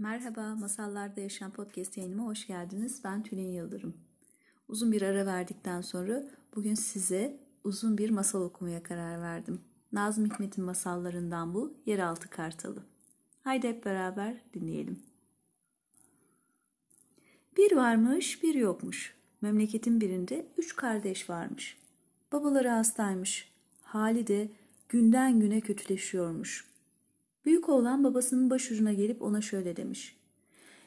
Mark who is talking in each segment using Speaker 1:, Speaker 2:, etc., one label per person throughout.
Speaker 1: Merhaba, Masallarda Yaşayan Podcast yayınıma hoş geldiniz. Ben Tülin Yıldırım. Uzun bir ara verdikten sonra bugün size uzun bir masal okumaya karar verdim. Nazım Hikmet'in masallarından bu, Yeraltı Kartalı. Haydi hep beraber dinleyelim. Bir varmış, bir yokmuş. Memleketin birinde üç kardeş varmış. Babaları hastaymış. Hali de günden güne kötüleşiyormuş. Büyük oğlan babasının başucuna gelip ona şöyle demiş.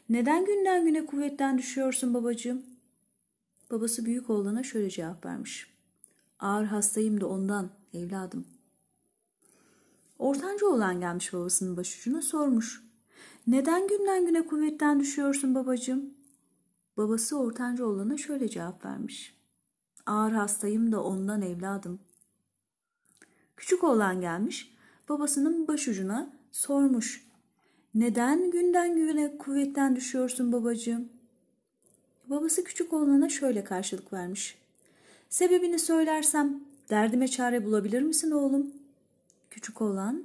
Speaker 1: Neden günden güne kuvvetten düşüyorsun babacığım? Babası büyük oğlana şöyle cevap vermiş. Ağır hastayım da ondan evladım. Ortanca oğlan gelmiş babasının başucuna sormuş. Neden günden güne kuvvetten düşüyorsun babacığım? Babası ortanca oğlana şöyle cevap vermiş. Ağır hastayım da ondan evladım. Küçük oğlan gelmiş babasının başucuna sormuş. Neden günden güne kuvvetten düşüyorsun babacığım? Babası küçük oğlana şöyle karşılık vermiş. Sebebini söylersem derdime çare bulabilir misin oğlum? Küçük oğlan,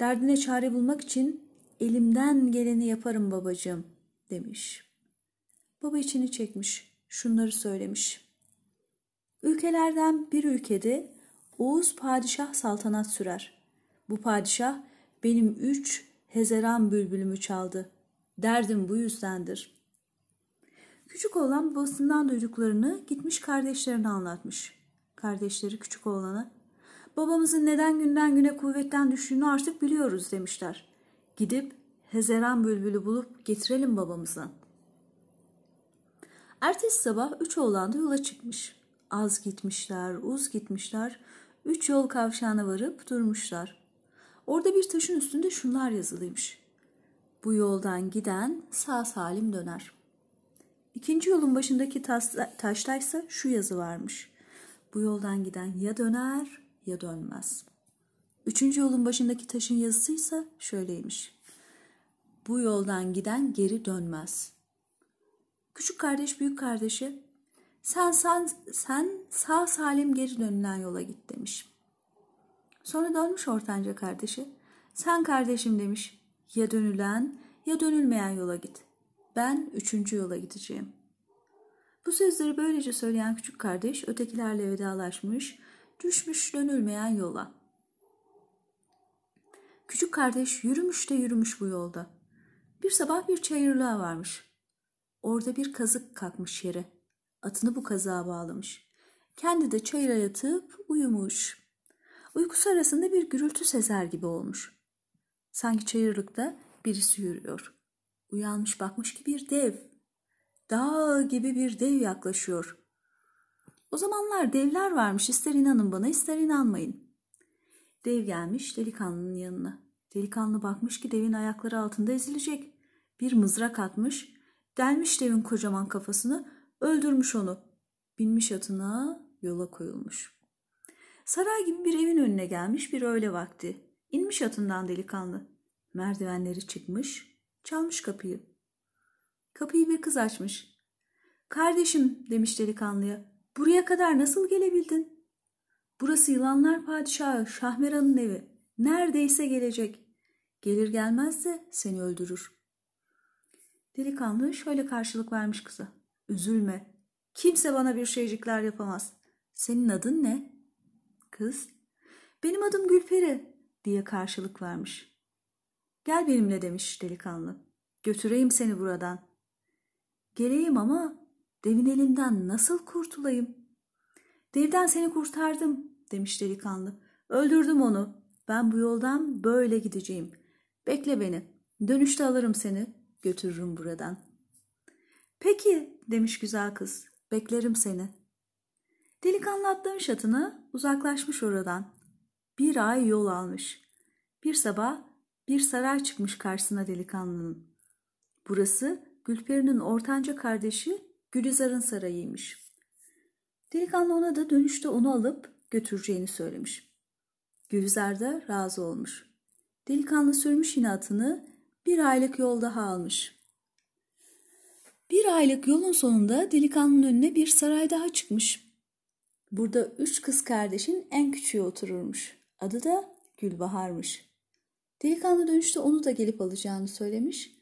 Speaker 1: derdine çare bulmak için elimden geleni yaparım babacığım demiş. Baba içini çekmiş, şunları söylemiş. Ülkelerden bir ülkede Oğuz padişah saltanat sürer. Bu padişah benim üç hezeran bülbülümü çaldı. Derdim bu yüzdendir. Küçük oğlan babasından duyduklarını gitmiş kardeşlerine anlatmış. Kardeşleri küçük oğlana babamızın neden günden güne kuvvetten düştüğünü artık biliyoruz demişler. Gidip hezeran bülbülü bulup getirelim babamıza. Ertesi sabah üç oğlan da yola çıkmış. Az gitmişler, uz gitmişler, üç yol kavşağına varıp durmuşlar. Orada bir taşın üstünde şunlar yazılıymış. Bu yoldan giden sağ salim döner. İkinci yolun başındaki taştaysa şu yazı varmış. Bu yoldan giden ya döner ya dönmez. Üçüncü yolun başındaki taşın yazısıysa şöyleymiş. Bu yoldan giden geri dönmez. Küçük kardeş büyük kardeşi sen, sen, sen sağ salim geri dönülen yola git demiş. Sonra dönmüş ortanca kardeşi. Sen kardeşim demiş. Ya dönülen ya dönülmeyen yola git. Ben üçüncü yola gideceğim. Bu sözleri böylece söyleyen küçük kardeş ötekilerle vedalaşmış, düşmüş dönülmeyen yola. Küçük kardeş yürümüş de yürümüş bu yolda. Bir sabah bir çayırlığa varmış. Orada bir kazık kalkmış yere. Atını bu kazığa bağlamış. Kendi de çayıra yatıp uyumuş. Uykusu arasında bir gürültü sezer gibi olmuş. Sanki çayırlıkta birisi yürüyor. Uyanmış bakmış ki bir dev. Dağ gibi bir dev yaklaşıyor. O zamanlar devler varmış ister inanın bana ister inanmayın. Dev gelmiş delikanlının yanına. Delikanlı bakmış ki devin ayakları altında ezilecek. Bir mızrak atmış, delmiş devin kocaman kafasını, öldürmüş onu. Binmiş atına yola koyulmuş. Saray gibi bir evin önüne gelmiş bir öğle vakti. İnmiş atından delikanlı. Merdivenleri çıkmış, çalmış kapıyı. Kapıyı bir kız açmış. Kardeşim demiş delikanlıya. Buraya kadar nasıl gelebildin? Burası yılanlar padişahı Şahmeran'ın evi. Neredeyse gelecek. Gelir gelmez de seni öldürür. Delikanlı şöyle karşılık vermiş kıza. Üzülme. Kimse bana bir şeycikler yapamaz. Senin adın ne? Kız, benim adım Gülperi diye karşılık vermiş. Gel benimle demiş delikanlı. Götüreyim seni buradan. Geleyim ama devin elinden nasıl kurtulayım? Devden seni kurtardım demiş delikanlı. Öldürdüm onu. Ben bu yoldan böyle gideceğim. Bekle beni. Dönüşte alırım seni. Götürürüm buradan. Peki demiş güzel kız. Beklerim seni. Delikanlı atlamış atını, uzaklaşmış oradan. Bir ay yol almış. Bir sabah bir saray çıkmış karşısına delikanlının. Burası Gülperi'nin ortanca kardeşi Gülizar'ın sarayıymış. Delikanlı ona da dönüşte onu alıp götüreceğini söylemiş. Gülizar da razı olmuş. Delikanlı sürmüş yine atını bir aylık yol daha almış. Bir aylık yolun sonunda delikanlının önüne bir saray daha çıkmış. Burada üç kız kardeşin en küçüğü otururmuş. Adı da Gülbahar'mış. Delikanlı dönüşte onu da gelip alacağını söylemiş.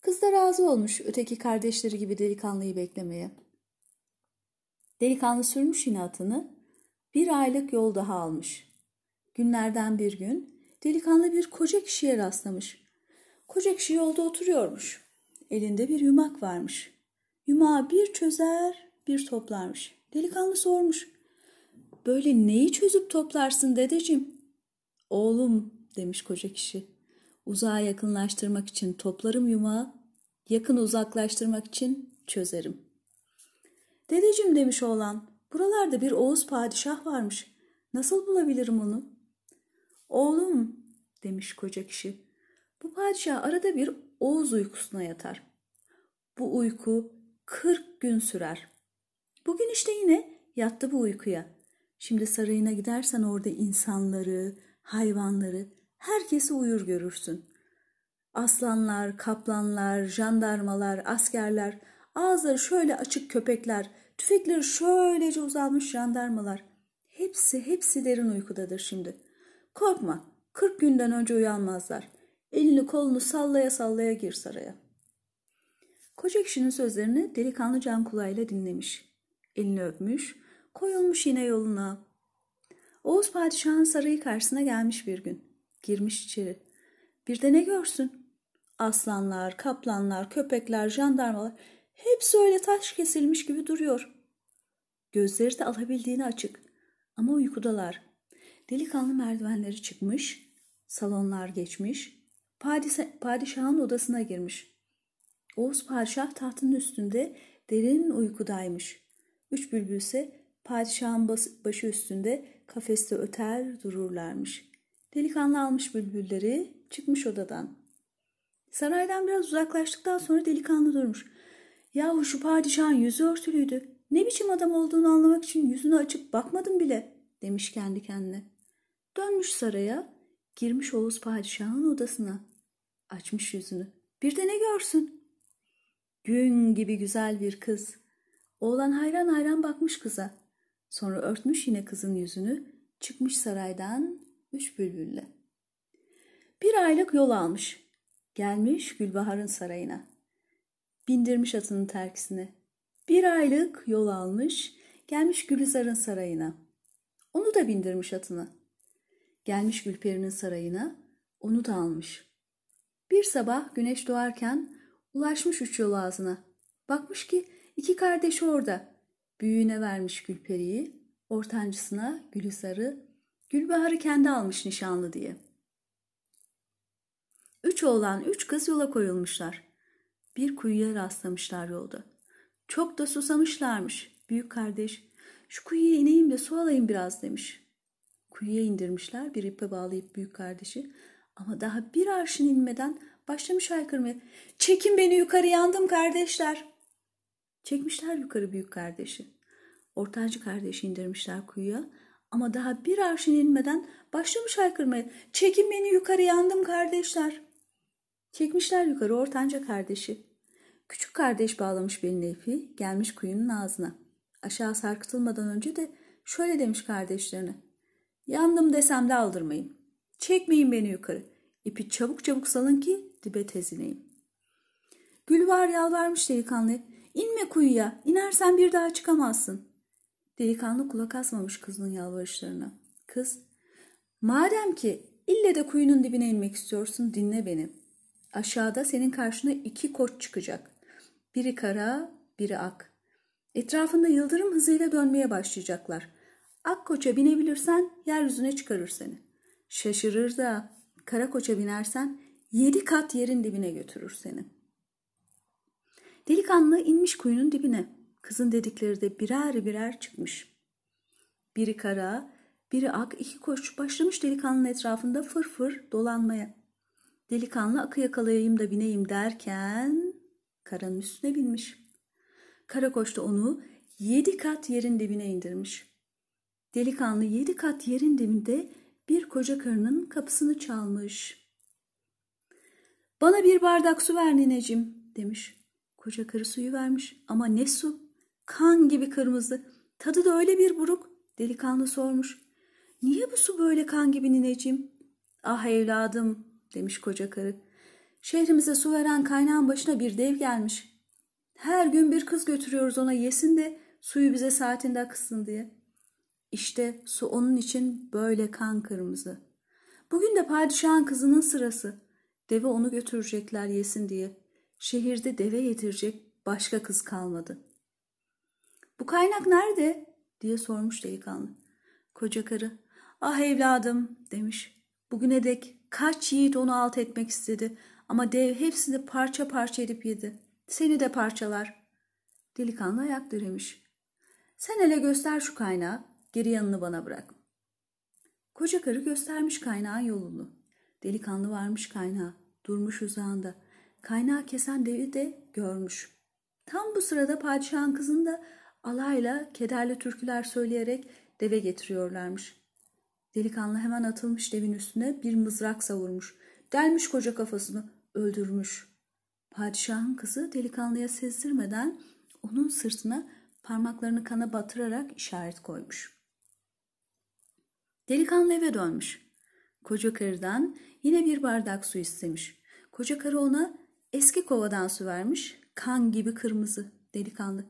Speaker 1: Kız da razı olmuş öteki kardeşleri gibi delikanlıyı beklemeye. Delikanlı sürmüş yine atını. Bir aylık yol daha almış. Günlerden bir gün delikanlı bir koca kişiye rastlamış. Koca kişi yolda oturuyormuş. Elinde bir yumak varmış. Yumağı bir çözer bir toplarmış. Delikanlı sormuş. Böyle neyi çözüp toplarsın dedeciğim? Oğlum demiş koca kişi. Uzağa yakınlaştırmak için toplarım yumağı, yakın uzaklaştırmak için çözerim. Dedeciğim demiş oğlan, buralarda bir Oğuz padişah varmış. Nasıl bulabilirim onu? Oğlum demiş koca kişi. Bu padişah arada bir Oğuz uykusuna yatar. Bu uyku kırk gün sürer. Bugün işte yine yattı bu uykuya. Şimdi sarayına gidersen orada insanları, hayvanları, herkesi uyur görürsün. Aslanlar, kaplanlar, jandarmalar, askerler, ağızları şöyle açık köpekler, tüfekleri şöylece uzanmış jandarmalar. Hepsi, hepsi derin uykudadır şimdi. Korkma, kırk günden önce uyanmazlar. Elini kolunu sallaya sallaya gir saraya. Koca kişinin sözlerini delikanlı can kulağıyla dinlemiş. Elini öpmüş, koyulmuş yine yoluna. Oğuz padişahın sarayı karşısına gelmiş bir gün. Girmiş içeri. Bir de ne görsün? Aslanlar, kaplanlar, köpekler, jandarmalar hepsi öyle taş kesilmiş gibi duruyor. Gözleri de alabildiğini açık ama uykudalar. Delikanlı merdivenleri çıkmış, salonlar geçmiş, padişahın odasına girmiş. Oğuz padişah tahtının üstünde derin uykudaymış. Üç bülbül ise padişahın başı üstünde kafeste öter dururlarmış. Delikanlı almış bülbülleri çıkmış odadan. Saraydan biraz uzaklaştıktan sonra delikanlı durmuş. Yahu şu padişahın yüzü örtülüydü. Ne biçim adam olduğunu anlamak için yüzünü açıp bakmadım bile demiş kendi kendine. Dönmüş saraya, girmiş Oğuz padişahın odasına. Açmış yüzünü. Bir de ne görsün? Gün gibi güzel bir kız. Oğlan hayran hayran bakmış kıza. Sonra örtmüş yine kızın yüzünü, çıkmış saraydan üç bülbülle. Bir aylık yol almış. Gelmiş Gülbahar'ın sarayına. Bindirmiş atının terkisine. Bir aylık yol almış, gelmiş Gülizar'ın sarayına. Onu da bindirmiş atına. Gelmiş Gülperi'nin sarayına, onu da almış. Bir sabah güneş doğarken ulaşmış üç yol ağzına. Bakmış ki iki kardeş orada. Büyüğüne vermiş Gülperi'yi, ortancısına Gülizar'ı, Gülbahar'ı kendi almış nişanlı diye. Üç oğlan, üç kız yola koyulmuşlar. Bir kuyuya rastlamışlar yolda. Çok da susamışlarmış. Büyük kardeş, şu kuyuya ineyim de su alayım biraz demiş. Kuyuya indirmişler bir ipe bağlayıp büyük kardeşi. Ama daha bir arşın inmeden başlamış haykırmaya. Çekin beni yukarı yandım kardeşler. Çekmişler yukarı büyük kardeşi. Ortancı kardeşi indirmişler kuyuya. Ama daha bir arşın inmeden başlamış haykırmaya. Çekin beni yukarı yandım kardeşler. Çekmişler yukarı ortanca kardeşi. Küçük kardeş bağlamış belini ipi, gelmiş kuyunun ağzına. Aşağı sarkıtılmadan önce de şöyle demiş kardeşlerine. Yandım desem de aldırmayın. Çekmeyin beni yukarı. İpi çabuk çabuk salın ki dibe tezineyim. Gülvar yalvarmış delikanlı. İnme kuyuya, inersen bir daha çıkamazsın. Delikanlı kulak asmamış kızın yalvarışlarına. Kız, madem ki ille de kuyunun dibine inmek istiyorsun dinle beni. Aşağıda senin karşına iki koç çıkacak. Biri kara, biri ak. Etrafında yıldırım hızıyla dönmeye başlayacaklar. Ak koça binebilirsen yeryüzüne çıkarır seni. Şaşırır da kara koça binersen yedi kat yerin dibine götürür seni. Delikanlı inmiş kuyunun dibine. Kızın dedikleri de birer birer çıkmış. Biri kara, biri ak, iki koç başlamış delikanlının etrafında fırfır fır dolanmaya. Delikanlı akı yakalayayım da bineyim derken karanın üstüne binmiş. Karakoç da onu yedi kat yerin dibine indirmiş. Delikanlı yedi kat yerin dibinde bir koca karının kapısını çalmış. Bana bir bardak su ver nineciğim demiş. Koca karı suyu vermiş ama ne su? Kan gibi kırmızı. Tadı da öyle bir buruk. Delikanlı sormuş. Niye bu su böyle kan gibi nineciğim? Ah evladım demiş koca karı. Şehrimize su veren kaynağın başına bir dev gelmiş. Her gün bir kız götürüyoruz ona yesin de suyu bize saatinde akısın diye. İşte su onun için böyle kan kırmızı. Bugün de padişahın kızının sırası. Deve onu götürecekler yesin diye. Şehirde deve yetirecek başka kız kalmadı. Bu kaynak nerede? diye sormuş delikanlı. Koca karı, ah evladım demiş. Bugüne dek kaç yiğit onu alt etmek istedi ama dev hepsini parça parça edip yedi. Seni de parçalar. Delikanlı ayak diremiş. Sen hele göster şu kaynağı, geri yanını bana bırak. Koca karı göstermiş kaynağın yolunu. Delikanlı varmış kaynağa, durmuş uzağında. Kaynağı kesen devi de görmüş. Tam bu sırada padişahın kızını da alayla kederli türküler söyleyerek deve getiriyorlarmış. Delikanlı hemen atılmış devin üstüne bir mızrak savurmuş. Delmiş koca kafasını, öldürmüş. Padişahın kızı delikanlıya sezdirmeden onun sırtına parmaklarını kana batırarak işaret koymuş. Delikanlı eve dönmüş. Koca karıdan yine bir bardak su istemiş. Koca karı ona eski kovadan su vermiş. Kan gibi kırmızı delikanlı.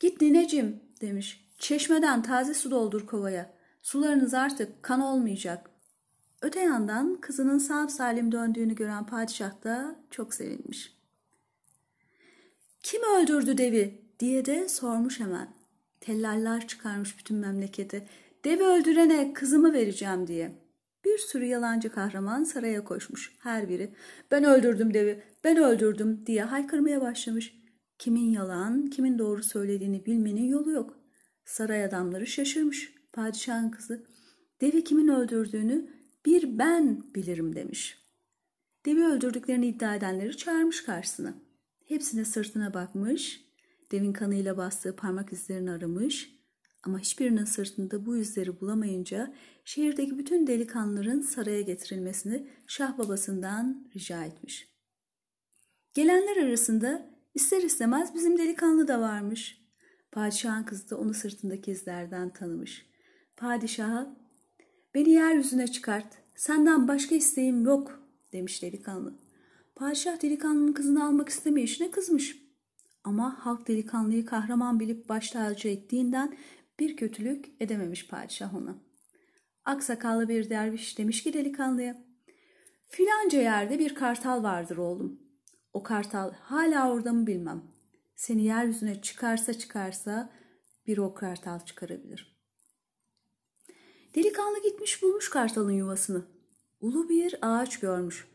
Speaker 1: Git nineciğim demiş. Çeşmeden taze su doldur kovaya. Sularınız artık kan olmayacak. Öte yandan kızının sağ salim döndüğünü gören padişah da çok sevinmiş. Kim öldürdü devi diye de sormuş hemen. Tellaller çıkarmış bütün memlekete. Devi öldürene kızımı vereceğim diye. Bir sürü yalancı kahraman saraya koşmuş. Her biri ben öldürdüm devi, ben öldürdüm diye haykırmaya başlamış. Kimin yalan, kimin doğru söylediğini bilmenin yolu yok. Saray adamları şaşırmış. Padişahın kızı devi kimin öldürdüğünü bir ben bilirim demiş. Devi öldürdüklerini iddia edenleri çağırmış karşısına. Hepsine sırtına bakmış, devin kanıyla bastığı parmak izlerini aramış ama hiçbirinin sırtında bu izleri bulamayınca şehirdeki bütün delikanlıların saraya getirilmesini Şah babasından rica etmiş. Gelenler arasında ister istemez bizim delikanlı da varmış. Padişahın kızı da onu sırtındaki izlerden tanımış. Padişaha beni yeryüzüne çıkart senden başka isteğim yok demiş delikanlı. Padişah delikanlının kızını almak istemeyişine kızmış. Ama halk delikanlıyı kahraman bilip baş tacı ettiğinden bir kötülük edememiş padişah ona. Aksakallı bir derviş demiş ki delikanlıya, filanca yerde bir kartal vardır oğlum. O kartal hala orada mı bilmem. Seni yeryüzüne çıkarsa çıkarsa bir o kartal çıkarabilir. Delikanlı gitmiş bulmuş kartalın yuvasını. Ulu bir ağaç görmüş.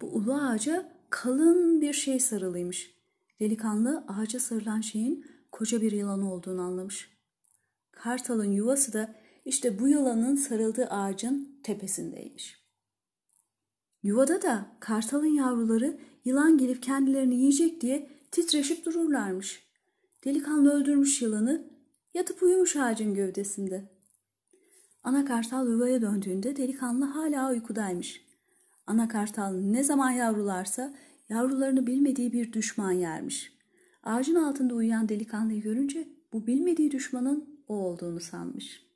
Speaker 1: Bu ulu ağaca kalın bir şey sarılıymış. Delikanlı ağaca sarılan şeyin koca bir yılan olduğunu anlamış. Kartalın yuvası da işte bu yılanın sarıldığı ağacın tepesindeymiş. Yuvada da kartalın yavruları yılan gelip kendilerini yiyecek diye titreşip dururlarmış. Delikanlı öldürmüş yılanı, yatıp uyumuş ağacın gövdesinde. Ana kartal yuvaya döndüğünde delikanlı hala uykudaymış. Ana kartal ne zaman yavrularsa yavrularını bilmediği bir düşman yermiş. Ağacın altında uyuyan delikanlıyı görünce bu bilmediği düşmanın o olduğunu sanmış.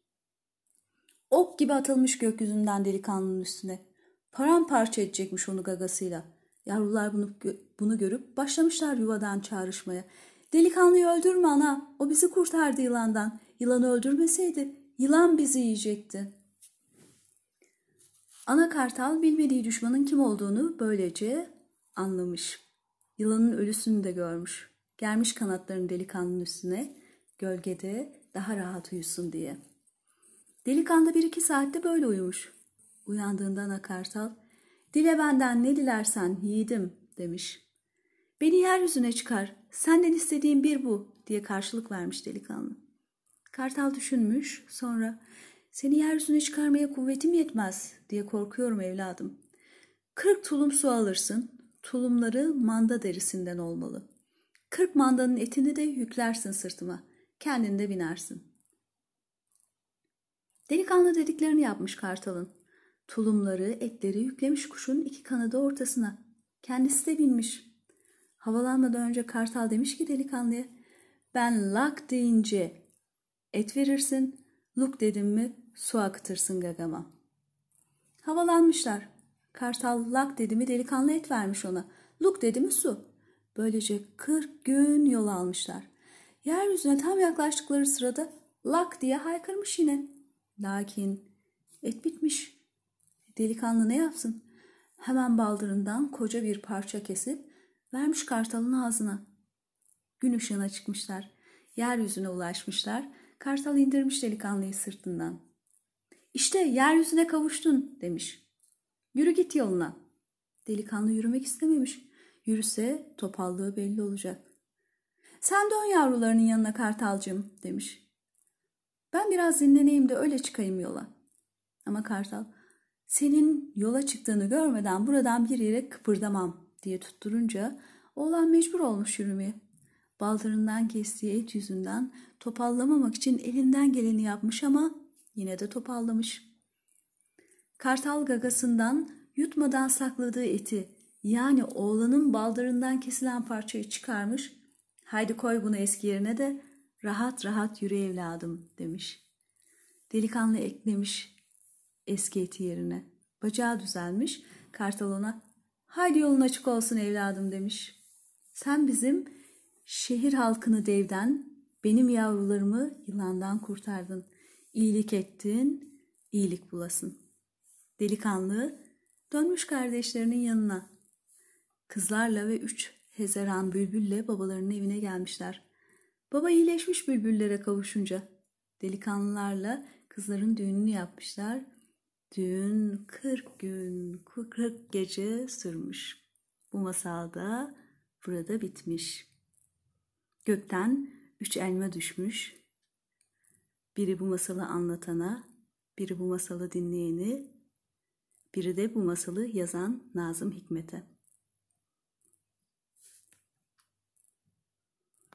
Speaker 1: Ok gibi atılmış gökyüzünden delikanlının üstüne. Paramparça edecekmiş onu gagasıyla. Yavrular bunu, bunu görüp başlamışlar yuvadan çağrışmaya. Delikanlıyı öldürme ana, o bizi kurtardı yılandan. Yılanı öldürmeseydi yılan bizi yiyecekti. Ana kartal bilmediği düşmanın kim olduğunu böylece anlamış. Yılanın ölüsünü de görmüş. Gelmiş kanatlarını delikanlının üstüne, gölgede daha rahat uyusun diye. Delikanlı bir iki saatte böyle uyumuş. Uyandığında ana kartal, dile benden ne dilersen yiğidim demiş. Beni yeryüzüne çıkar, senden istediğim bir bu diye karşılık vermiş delikanlı. Kartal düşünmüş, sonra seni yeryüzüne çıkarmaya kuvvetim yetmez diye korkuyorum evladım. Kırk tulum su alırsın, tulumları manda derisinden olmalı. Kırk mandanın etini de yüklersin sırtıma, kendin de binersin. Delikanlı dediklerini yapmış kartalın. Tulumları, etleri yüklemiş kuşun iki kanadı ortasına. Kendisi de binmiş. Havalanmadan önce kartal demiş ki delikanlıya, ben lak deyince et verirsin, luk dedim mi su akıtırsın gagama. Havalanmışlar. Kartal lak dedi mi delikanlı et vermiş ona. Luk dedi mi su. Böylece 40 gün yol almışlar. Yeryüzüne tam yaklaştıkları sırada lak diye haykırmış yine. Lakin et bitmiş. Delikanlı ne yapsın? Hemen baldırından koca bir parça kesip vermiş kartalın ağzına. Gün ışığına çıkmışlar. Yeryüzüne ulaşmışlar. Kartal indirmiş delikanlıyı sırtından. İşte yeryüzüne kavuştun demiş. Yürü git yoluna. Delikanlı yürümek istememiş. Yürüse topallığı belli olacak. Sen dön yavrularının yanına kartalcığım demiş. Ben biraz dinleneyim de öyle çıkayım yola. Ama kartal senin yola çıktığını görmeden buradan bir yere kıpırdamam diye tutturunca oğlan mecbur olmuş yürümeye. Baldırından kestiği et yüzünden topallamamak için elinden geleni yapmış ama yine de topallamış. Kartal gagasından yutmadan sakladığı eti yani oğlanın baldırından kesilen parçayı çıkarmış. Haydi koy bunu eski yerine de rahat rahat yürü evladım demiş. Delikanlı eklemiş eski eti yerine. Bacağı düzelmiş. Kartal ona haydi yolun açık olsun evladım demiş. Sen bizim şehir halkını devden, benim yavrularımı yılandan kurtardın. İyilik ettin, iyilik bulasın. Delikanlı dönmüş kardeşlerinin yanına. Kızlarla ve üç hezeran bülbülle babalarının evine gelmişler. Baba iyileşmiş bülbüllere kavuşunca. Delikanlılarla kızların düğününü yapmışlar. Düğün 40 gün, 40 gece sürmüş. Bu masalda burada bitmiş. Gökten üç elma düşmüş. Biri bu masalı anlatana, biri bu masalı dinleyeni, biri de bu masalı yazan Nazım Hikmet'e.